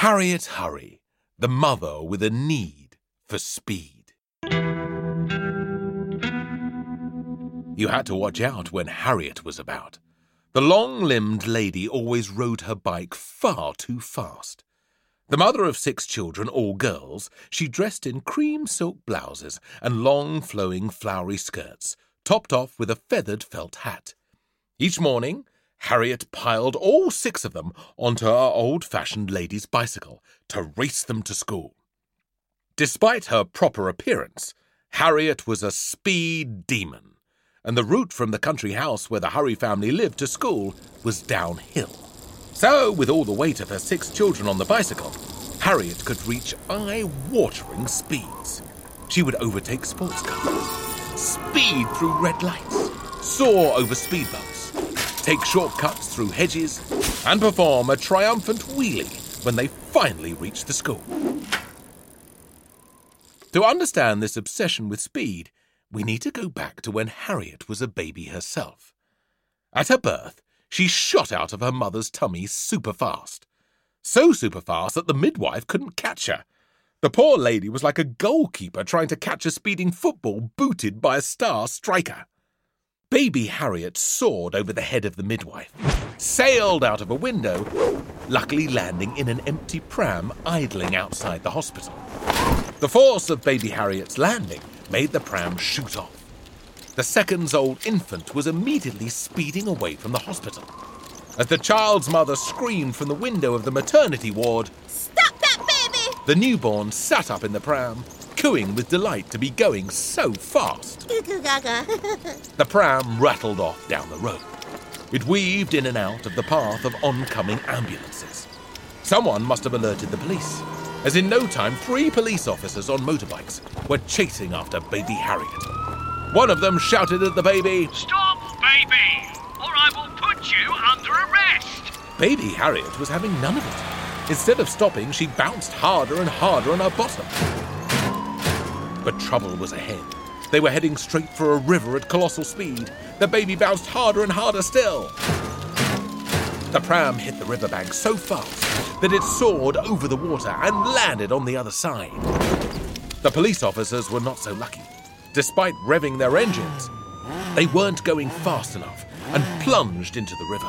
Harriet Hurry, the mother with a need for speed. You had to watch out when Harriet was about. The long limbed lady always rode her bike far too fast. The mother of six children, all girls, she dressed in cream silk blouses and long flowing flowery skirts, topped off with a feathered felt hat. Each morning, Harriet piled all six of them onto her old fashioned lady's bicycle to race them to school. Despite her proper appearance, Harriet was a speed demon, and the route from the country house where the Hurry family lived to school was downhill. So, with all the weight of her six children on the bicycle, Harriet could reach eye watering speeds. She would overtake sports cars, speed through red lights, soar over speed bumps, take shortcuts through hedges, and perform a triumphant wheelie when they finally reach the school. To understand this obsession with speed, we need to go back to when Harriet was a baby herself. At her birth, she shot out of her mother's tummy super fast. So super fast that the midwife couldn't catch her. The poor lady was like a goalkeeper trying to catch a speeding football booted by a star striker. Baby Harriet soared over the head of the midwife, sailed out of a window, luckily landing in an empty pram idling outside the hospital. The force of baby Harriet's landing made the pram shoot off. The seconds old infant was immediately speeding away from the hospital. As the child's mother screamed from the window of the maternity ward, Stop that baby! the newborn sat up in the pram, cooing with delight to be going so fast. Goo goo gaga. The pram rattled off down the road. It weaved in and out of the path of oncoming ambulances. Someone must have alerted the police, as in no time, three police officers on motorbikes were chasing after baby Harriet. One of them shouted at the baby, Stop, baby, or I will put you under arrest. Baby Harriet was having none of it. Instead of stopping, she bounced harder and harder on her bottom. But trouble was ahead. They were heading straight for a river at colossal speed. The baby bounced harder and harder still. The pram hit the riverbank so fast that it soared over the water and landed on the other side. The police officers were not so lucky. Despite revving their engines, they weren't going fast enough and plunged into the river.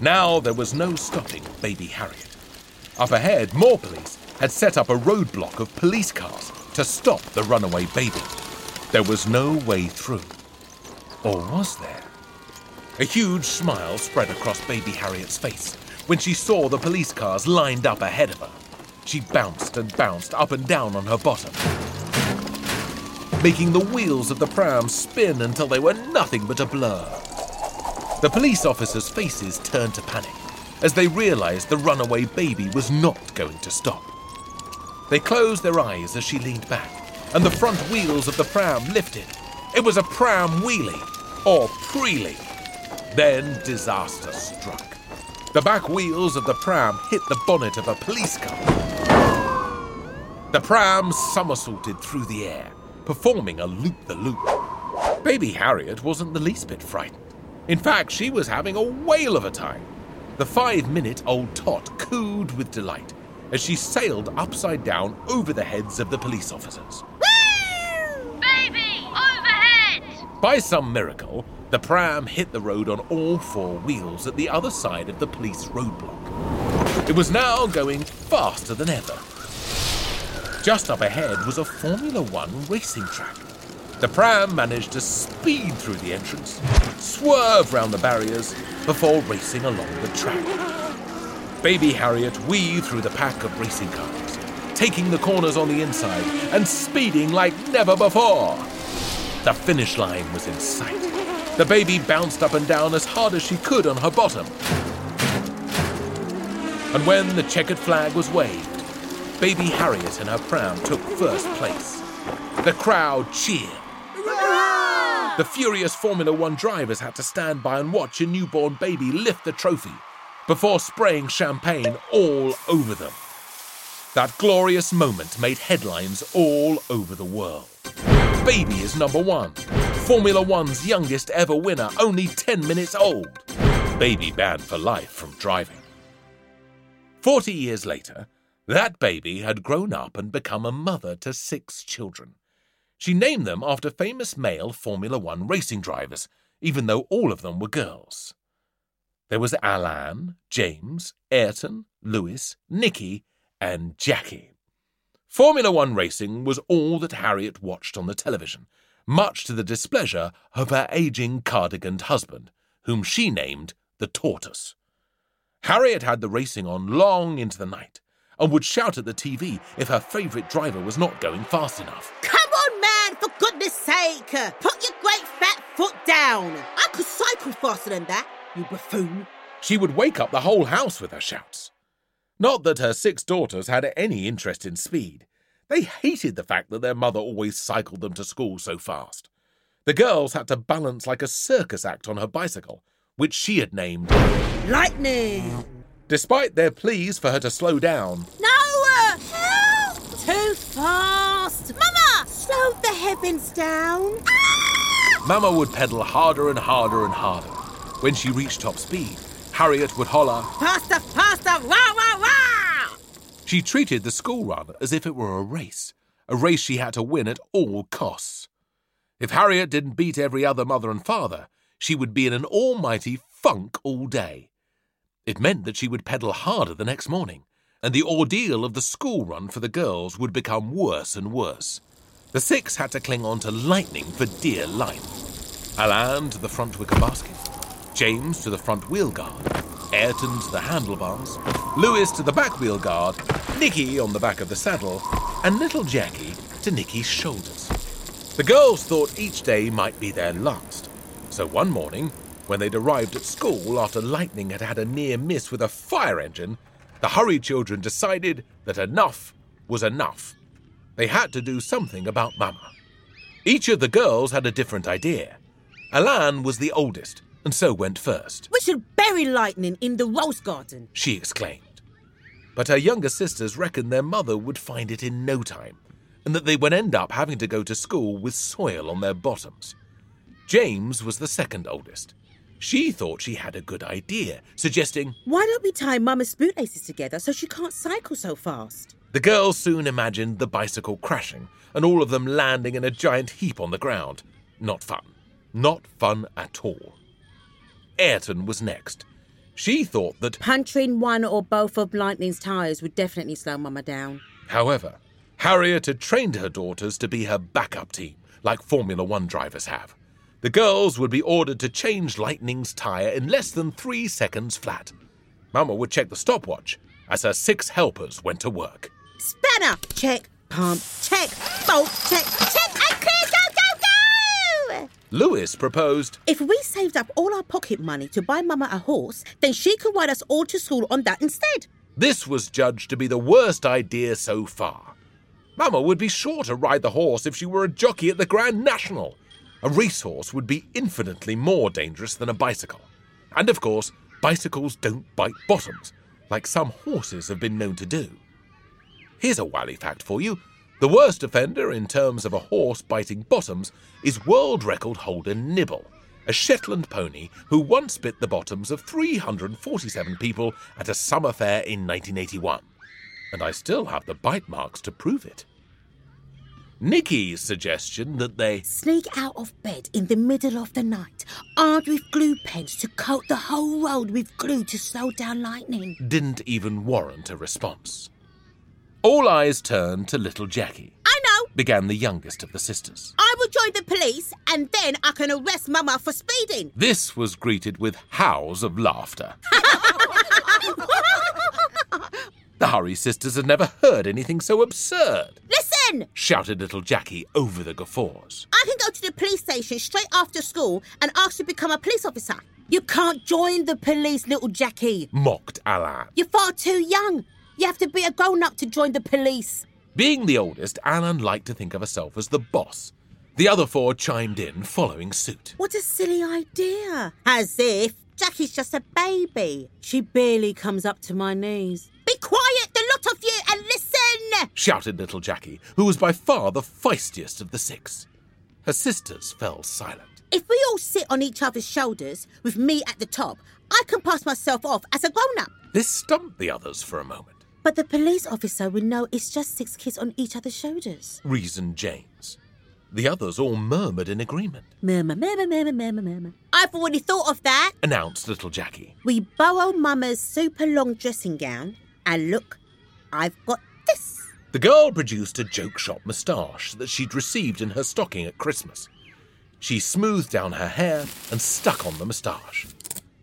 Now there was no stopping baby Harriet. Up ahead, more police had set up a roadblock of police cars to stop the runaway baby. There was no way through. Or was there? A huge smile spread across baby Harriet's face when she saw the police cars lined up ahead of her. She bounced and bounced up and down on her bottom, making the wheels of the pram spin until they were nothing but a blur. The police officers' faces turned to panic as they realized the runaway baby was not going to stop. They closed their eyes as she leaned back, and the front wheels of the pram lifted. It was a pram wheelie, or preelie. Then disaster struck. The back wheels of the pram hit the bonnet of a police car. The pram somersaulted through the air, performing a loop the loop. Baby Harriet wasn't the least bit frightened. In fact, she was having a whale of a time. The five minute old tot cooed with delight as she sailed upside down over the heads of the police officers. Baby, overhead! By some miracle, the pram hit the road on all four wheels at the other side of the police roadblock. It was now going faster than ever. Just up ahead was a Formula One racing track. The pram managed to speed through the entrance, swerve round the barriers before racing along the track. Baby Harriet weaved through the pack of racing cars, taking the corners on the inside and speeding like never before. The finish line was in sight. The baby bounced up and down as hard as she could on her bottom. And when the checkered flag was waved, baby Harriet and her pram took first place. The crowd cheered. The furious Formula One drivers had to stand by and watch a newborn baby lift the trophy before spraying champagne all over them. That glorious moment made headlines all over the world. Baby is number one. Formula One's youngest ever winner, only 10 minutes old. baby banned for life from driving. Forty years later, that baby had grown up and become a mother to six children. She named them after famous male Formula One racing drivers, even though all of them were girls. There was Alan, James, Ayrton, Lewis, Nicky, and Jackie. Formula One racing was all that Harriet watched on the television, much to the displeasure of her aging cardiganed husband, whom she named the Tortoise. Harriet had the racing on long into the night and would shout at the TV if her favourite driver was not going fast enough. Man, for goodness sake! Put your great fat foot down! I could cycle faster than that, you buffoon. She would wake up the whole house with her shouts. Not that her six daughters had any interest in speed. They hated the fact that their mother always cycled them to school so fast. The girls had to balance like a circus act on her bicycle, which she had named Lightning! Despite their pleas for her to slow down, No! uh, Help! Too fast! Slow the heavens down! Mama would pedal harder and harder and harder. When she reached top speed, Harriet would holler. Faster, faster! Rah, rah, rah! She treated the school run as if it were a race, a race she had to win at all costs. If Harriet didn't beat every other mother and father, she would be in an almighty funk all day. It meant that she would pedal harder the next morning, and the ordeal of the school run for the girls would become worse and worse. The six had to cling on to Lightning for dear life. Alain to the front wicker basket, James to the front wheel guard, Ayrton to the handlebars, Lewis to the back wheel guard, Nicky on the back of the saddle, and little Jackie to Nicky's shoulders. The girls thought each day might be their last, so one morning, when they'd arrived at school after Lightning had had a near miss with a fire engine, the hurried children decided that enough was enough. They had to do something about Mama. Each of the girls had a different idea. Alain was the oldest, and so went first. We should bury lightning in the rose garden. she exclaimed. But her younger sisters reckoned their mother would find it in no time, and that they would end up having to go to school with soil on their bottoms. James was the second oldest. She thought she had a good idea, suggesting Why don't we tie Mama's bootlaces together so she can't cycle so fast? the girls soon imagined the bicycle crashing and all of them landing in a giant heap on the ground. Not fun. Not fun at all. Ayrton was next. She thought that Puncturing one or both of Lightning's tyres would definitely slow Mama down. However, Harriet had trained her daughters to be her backup team, like Formula One drivers have. The girls would be ordered to change Lightning's tyre in less than three seconds flat. Mama would check the stopwatch as her six helpers went to work. Spanner! Check. Pump. Check. Bolt. Check. Check. And clear, go, go, go! Lewis proposed, If we saved up all our pocket money to buy Mama a horse, then she could ride us all to school on that instead. This was judged to be the worst idea so far. Mama would be sure to ride the horse if she were a jockey at the Grand National. A racehorse would be infinitely more dangerous than a bicycle. And of course, bicycles don't bite bottoms, like some horses have been known to do. Here's a wally fact for you. The worst offender in terms of a horse biting bottoms is world record holder Nibble, a Shetland pony who once bit the bottoms of 347 people at a summer fair in 1981. And I still have the bite marks to prove it. Nicky's suggestion that they Sneak out of bed in the middle of the night, armed with glue pens to coat the whole road with glue to slow down lightning. didn't even warrant a response. All eyes turned to little Jackie, I know. began the youngest of the sisters. I will join the police and then I can arrest Mama for speeding. This was greeted with howls of laughter. the Hurry sisters had never heard anything so absurd, Listen! Shouted little Jackie over the guffaws. I can go to the police station straight after school and ask to become a police officer. You can't join the police, little Jackie. Mocked Alan. You're far too young. You have to be a grown up to join the police. Being the oldest, Alan liked to think of herself as the boss. The other four chimed in, following suit. What a silly idea. As if Jackie's just a baby. She barely comes up to my knees. Be quiet, the lot of you, and listen! Shouted little Jackie, who was by far the feistiest of the six. Her sisters fell silent. If we all sit on each other's shoulders, with me at the top, I can pass myself off as a grown up. This stumped the others for a moment, But the police officer would know it's just six kids on each other's shoulders. reasoned James. The others all murmured in agreement, Murmur, murmur, murmur, murmur, murmur. I've already thought of that. announced little Jackie. We borrow Mama's super long dressing gown, and look, I've got this. The girl produced a joke shop moustache that she'd received in her stocking at Christmas. She smoothed down her hair and stuck on the moustache.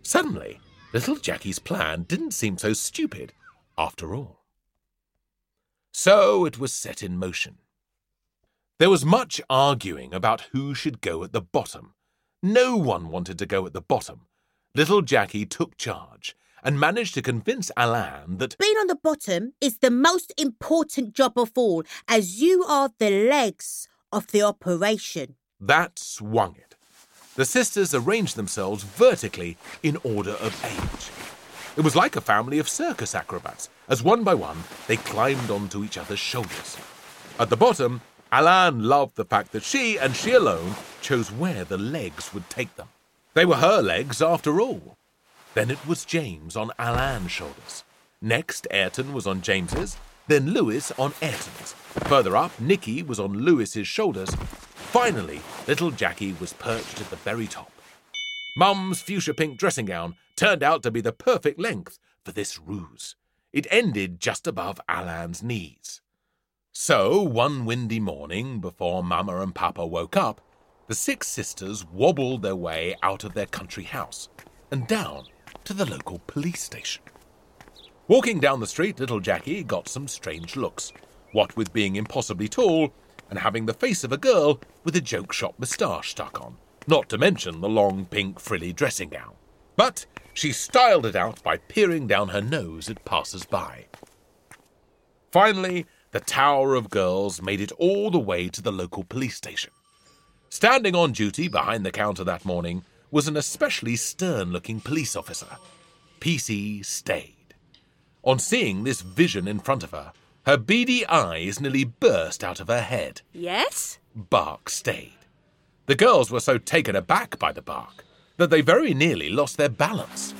Suddenly, little Jackie's plan didn't seem so stupid after all. So it was set in motion. There was much arguing about who should go at the bottom. No one wanted to go at the bottom. Little Jackie took charge and managed to convince Alan that Being on the bottom is the most important job of all, as you are the legs of the operation. That swung it. The sisters arranged themselves vertically in order of age. It was like a family of circus acrobats, as one by one they climbed onto each other's shoulders. At the bottom, Alan loved the fact that she and she alone chose where the legs would take them. They were her legs after all. Then it was James on Alan's shoulders. Next, Ayrton was on James's, then Lewis on Ayrton's. Further up, Nicky was on Lewis's shoulders. Finally, little Jackie was perched at the very top. Mum's fuchsia pink dressing gown turned out to be the perfect length for this ruse. It ended just above Alan's knees. So, one windy morning, before Mama and Papa woke up, the six sisters wobbled their way out of their country house and down to the local police station. Walking down the street, little Jackie got some strange looks, what with being impossibly tall and having the face of a girl with a joke shop moustache stuck on, not to mention the long pink frilly dressing gown. But she styled it out by peering down her nose at passers by. Finally, the Tower of Girls made it all the way to the local police station. Standing on duty behind the counter that morning was an especially stern looking police officer. PC Stade. On seeing this vision in front of her, her beady eyes nearly burst out of her head. Yes? Bark Stade. The girls were so taken aback by the bark that they very nearly lost their balance.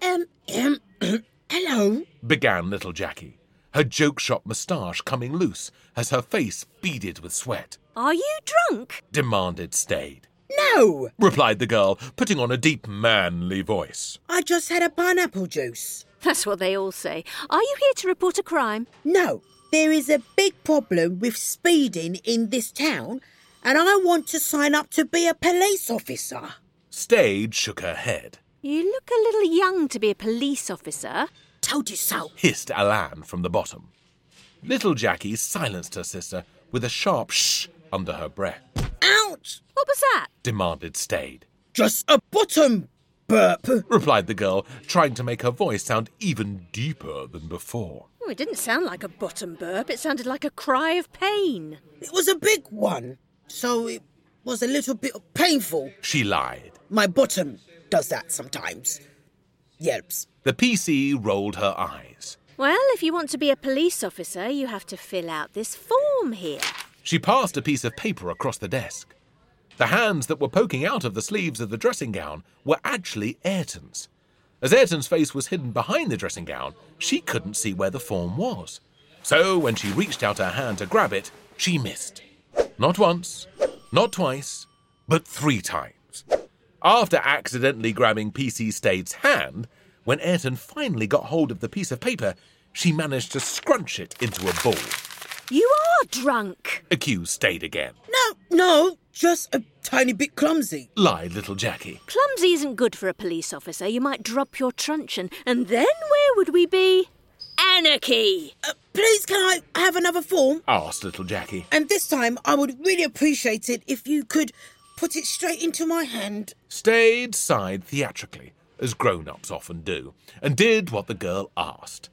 Um, um, hello. Began little Jackie, her joke shop moustache coming loose as her face beaded with sweat. Are you drunk? Demanded Stade. No, Replied the girl, putting on a deep manly voice. I just had a pineapple juice. That's what they all say. Are you here to report a crime? No, there is a big problem with speeding in this town, and I want to sign up to be a police officer. Stade shook her head, You look a little young to be a police officer. Told you so. hissed Alan from the bottom. Little Jackie silenced her sister with a sharp shh under her breath. Demanded Stade. Just a bottom burp. Replied the girl, trying to make her voice sound even deeper than before. Oh, it didn't sound like a bottom burp. It sounded like a cry of pain. It was a big one, so it was a little bit painful. She lied. My bottom does that sometimes. Yelps. The PC rolled her eyes. Well, if you want to be a police officer, you have to fill out this form here. She passed a piece of paper across the desk. The hands that were poking out of the sleeves of the dressing gown were actually Ayrton's. As Ayrton's face was hidden behind the dressing gown, she couldn't see where the form was. So when she reached out her hand to grab it, she missed. Not once, not twice, but three times. After accidentally grabbing PC Stade's hand, when Ayrton finally got hold of the piece of paper, she managed to scrunch it into a ball. You are drunk. Accused Stade again. No, no, just a tiny bit clumsy. lied little Jackie. Clumsy isn't good for a police officer. You might drop your truncheon, and then where would we be? Anarchy! Uh, please, can I have another form? asked little Jackie. And this time, I would really appreciate it if you could put it straight into my hand. Stade sighed theatrically, as grown ups often do, and did what the girl asked.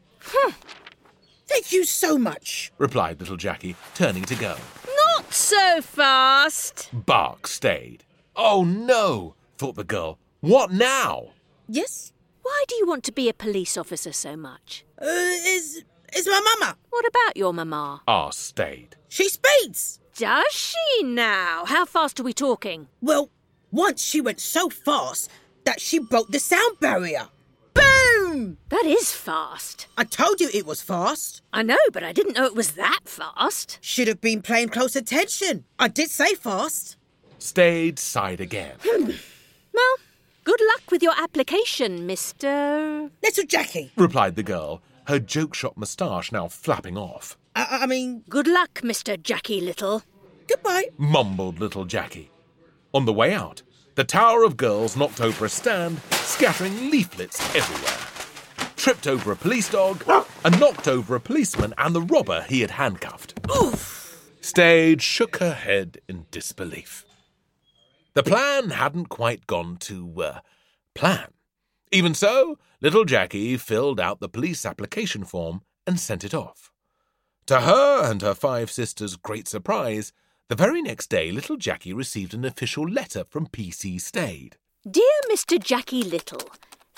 Thank you so much. Replied little Jackie, turning to go. Not so fast! Bark Stade. Oh no, thought the girl. What now? Yes? Why do you want to be a police officer so much? Uh, is is my mama? What about your mamma? asked Stade. She speeds. Does she now? How fast are we talking? Well, once she went so fast that she broke the sound barrier. Boom! That is fast. I told you it was fast. I know, but I didn't know it was that fast. Should have been paying close attention. I did say fast. Stade sighed again. Hmm. Well, good luck with your application, Mr. Little Jackie. replied the girl, her joke shop moustache now flapping off. I, I- I mean, Good luck, Mr. Jackie Little. goodbye. mumbled little Jackie. On the way out, the Tower of Girls knocked over a stand, scattering leaflets everywhere. Tripped over a police dog and knocked over a policeman and the robber he had handcuffed. Stade shook her head in disbelief. The plan hadn't quite gone to uh, plan. Even so, little Jackie filled out the police application form and sent it off. To her and her five sisters' great surprise, the very next day little Jackie received an official letter from PC Stade. Dear Mr. Jackie Little,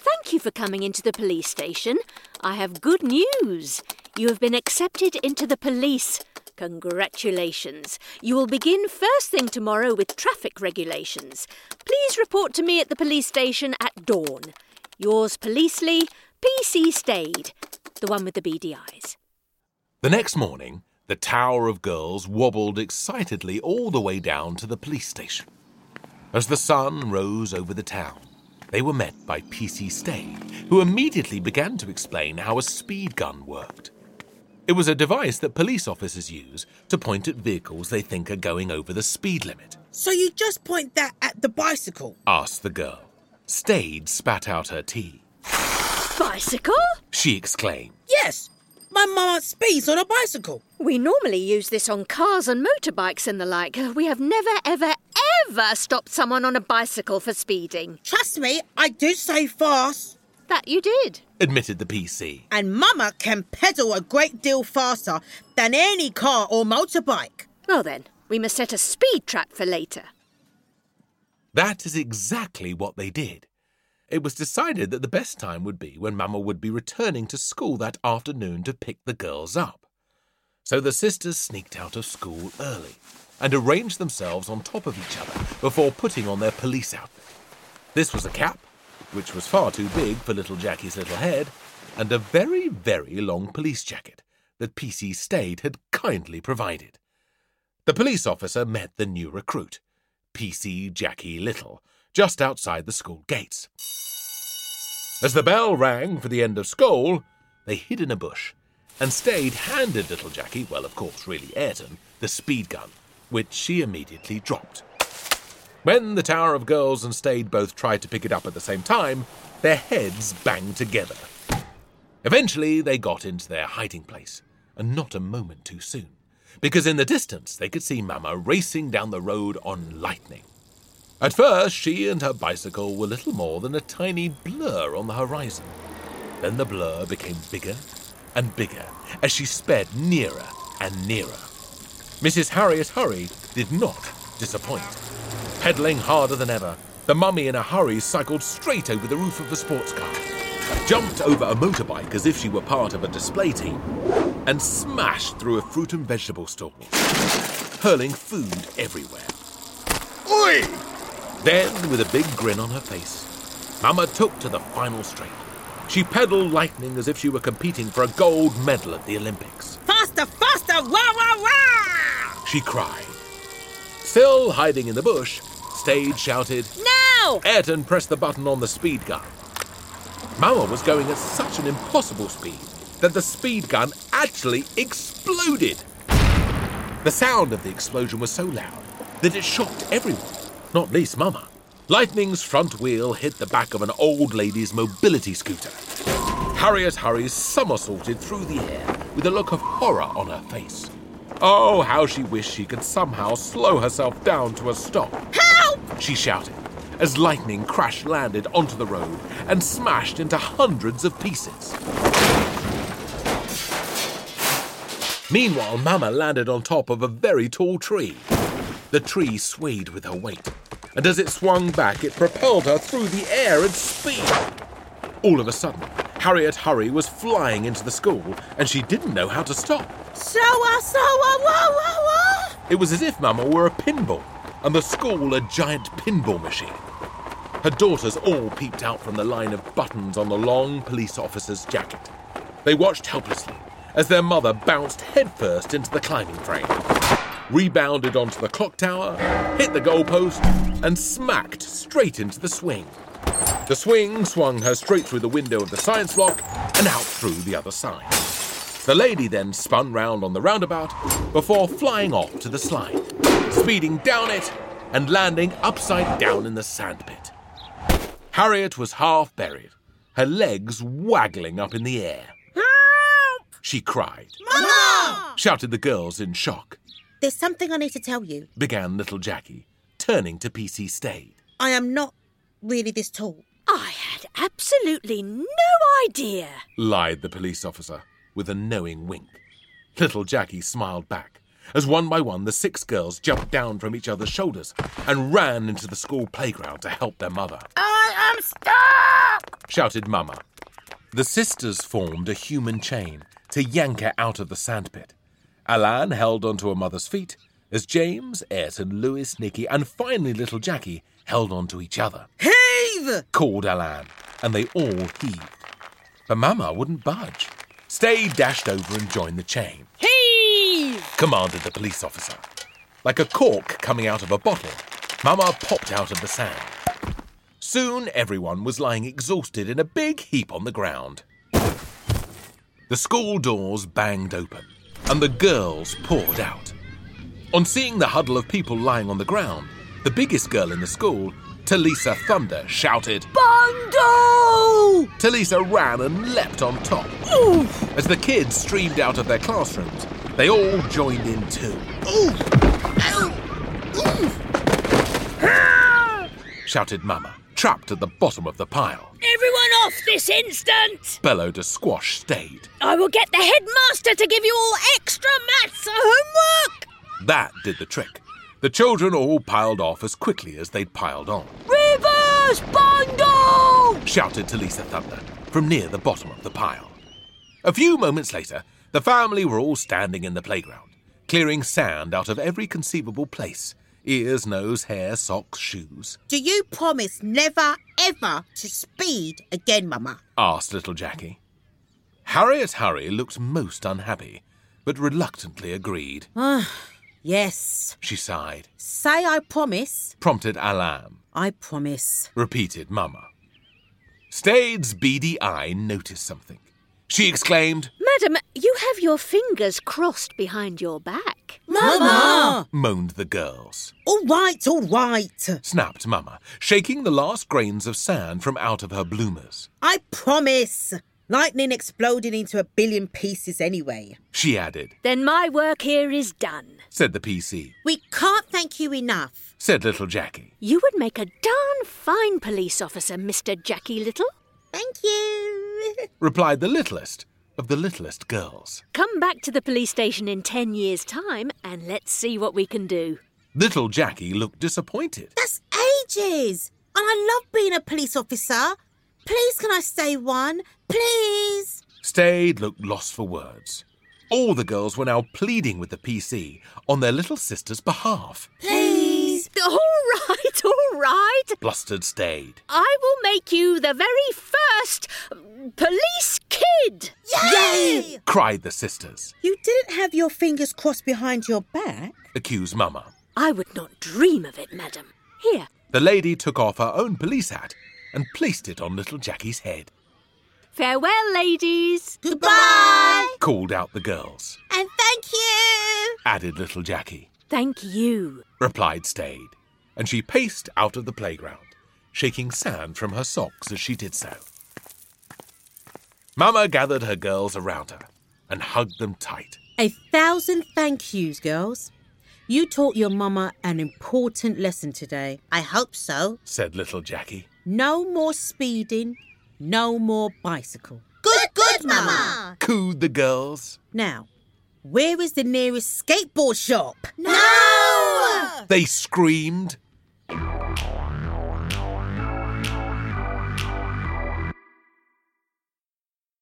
thank you for coming into the police station. I have good news. You have been accepted into the police. Congratulations. You will begin first thing tomorrow with traffic regulations. Please report to me at the police station at dawn. Yours policely, PC Stade, the one with the beady eyes. The next morning, the Tower of Girls wobbled excitedly all the way down to the police station. As the sun rose over the town, they were met by PC Stade, who immediately began to explain how a speed gun worked. It was a device that police officers use to point at vehicles they think are going over the speed limit, So you just point that at the bicycle. asked the girl. Stade spat out her tea. Bicycle? She exclaimed. Yes, my mama speeds on a bicycle. We normally use this on cars and motorbikes and the like. We have never, ever, ever stopped someone on a bicycle for speeding. Trust me, I do say fast. That you did. admitted the PC. And mama can pedal a great deal faster than any car or motorbike. Well then, we must set a speed trap for later. That is exactly what they did. It was decided that the best time would be when Mamma would be returning to school that afternoon to pick the girls up. So the sisters sneaked out of school early and arranged themselves on top of each other before putting on their police outfit. This was a cap, which was far too big for little Jackie's little head, and a very, very long police jacket that PC Stade had kindly provided. The police officer met the new recruit, PC Jackie Little, just outside the school gates. As the bell rang for the end of school, they hid in a bush, and Stade handed little Jackie, well, of course, really Ayrton, the speed gun, which she immediately dropped. When the Tower of Girls and Stade both tried to pick it up at the same time, their heads banged together. Eventually, they got into their hiding place, and not a moment too soon, because in the distance they could see Mamma racing down the road on lightning. At first, she and her bicycle were little more than a tiny blur on the horizon. Then the blur became bigger and bigger as she sped nearer and nearer. Mrs. Harriet Hurry did not disappoint. Pedaling harder than ever, the mummy in a hurry cycled straight over the roof of the sports car, jumped over a motorbike as if she were part of a display team, and smashed through a fruit and vegetable stall, hurling food everywhere. Oi! Then, with a big grin on her face, Mama took to the final straight. She pedaled lightning as if she were competing for a gold medal at the Olympics. Faster, faster, wah, wah, wah! She cried. Still hiding in the bush, Stade shouted, Now! Ayrton pressed the button on the speed gun. Mama was going at such an impossible speed that the speed gun actually exploded. The sound of the explosion was so loud that it shocked everyone, not least Mama. Lightning's front wheel hit the back of an old lady's mobility scooter. Harriet Hurries somersaulted through the air with a look of horror on her face. Oh, how she wished she could somehow slow herself down to a stop. Help! She shouted as lightning crash landed onto the road and smashed into hundreds of pieces. Meanwhile, Mama landed on top of a very tall tree. The tree swayed with her weight, and as it swung back, it propelled her through the air at speed. All of a sudden, Harriet Hurry was flying into the school, and she didn't know how to stop. Soa, soa, wah, wah, wah! It was as if Mama were a pinball and the school a giant pinball machine. Her daughters all peeped out from the line of buttons on the long police officer's jacket. They watched helplessly as their mother bounced headfirst into the climbing frame, rebounded onto the clock tower, hit the goalpost, and smacked straight into the swing. The swing swung her straight through the window of the science block and out through the other side. The lady then spun round on the roundabout before flying off to the slide, speeding down it and landing upside down in the sandpit. Harriet was half buried, her legs waggling up in the air. Help! She cried, Mama! shouted the girls in shock, There's something I need to tell you. began little Jackie, turning to PC Stade. I am not really this tall. I had absolutely no idea. lied the police officer with a knowing wink. Little Jackie smiled back as one by one the six girls jumped down from each other's shoulders and ran into the school playground to help their mother. I am stuck! Shouted Mama. The sisters formed a human chain to yank her out of the sandpit. Alan held onto her mother's feet as James, Ayrton, Lewis, Nicky, and finally little Jackie held onto each other. Heave! called Alan, and they all heaved. But Mama wouldn't budge. Stade dashed over and joined the chain, Heave! commanded the police officer. Like a cork coming out of a bottle, Mama popped out of the sand. Soon everyone was lying exhausted in a big heap on the ground. The school doors banged open, and the girls poured out. On seeing the huddle of people lying on the ground, the biggest girl in the school, Talisa Thunder, shouted, Bondo! Talisa ran and leapt on top. As the kids streamed out of their classrooms, they all joined in too. Shouted Mama, trapped at the bottom of the pile. Everyone off this instant! Bellowed a squash Stade. I will get the headmaster to give you all extra maths homework! That did the trick. The children all piled off as quickly as they'd piled on. Reverse Bondo! Shouted Talisa Thunder from near the bottom of the pile. A few moments later, the family were all standing in the playground, clearing sand out of every conceivable place ears, nose, hair, socks, shoes. Do you promise never, ever to speed again, Mama? asked little Jackie. Harriet Hurry looked most unhappy, but reluctantly agreed. Ah, yes. She sighed. Say I promise. Prompted Alam. I promise. Repeated Mama. Stade's beady eye noticed something. She exclaimed, Madam, you have your fingers crossed behind your back. Mama! moaned the girls. All right, all right. Snapped Mama, shaking the last grains of sand from out of her bloomers. I promise. Lightning exploded into a billion pieces anyway. She added, Then my work here is done. said the PC, We can't thank you enough. said little Jackie. You would make a darn fine police officer, Mr. Jackie Little. Thank you. Replied the littlest of the littlest girls. Come back to the police station in ten years' time and let's see what we can do. Little Jackie looked disappointed. That's ages. And I love being a police officer. Please, can I stay one? Please. Stade looked lost for words. All the girls were now pleading with the PC on their little sister's behalf, Please. All right, all right. blustered Stade. I will make you the very first police kid. Yay! Cried the sisters, You didn't have your fingers crossed behind your back? accused Mama. I would not dream of it, madam. Here, The lady took off her own police hat and placed it on little Jackie's head, farewell, ladies. Goodbye. called out the girls, And thank you. added little Jackie. Thank you. replied Stade, and she paced out of the playground, shaking sand from her socks as she did so. Mama gathered her girls around her and hugged them tight. A thousand thank yous, girls. You taught your mama an important lesson today. I hope so. said little Jackie. No more speeding, no more bicycle. Good, good, mama. Cooed the girls. Now, where is the nearest skateboard shop? No! They screamed.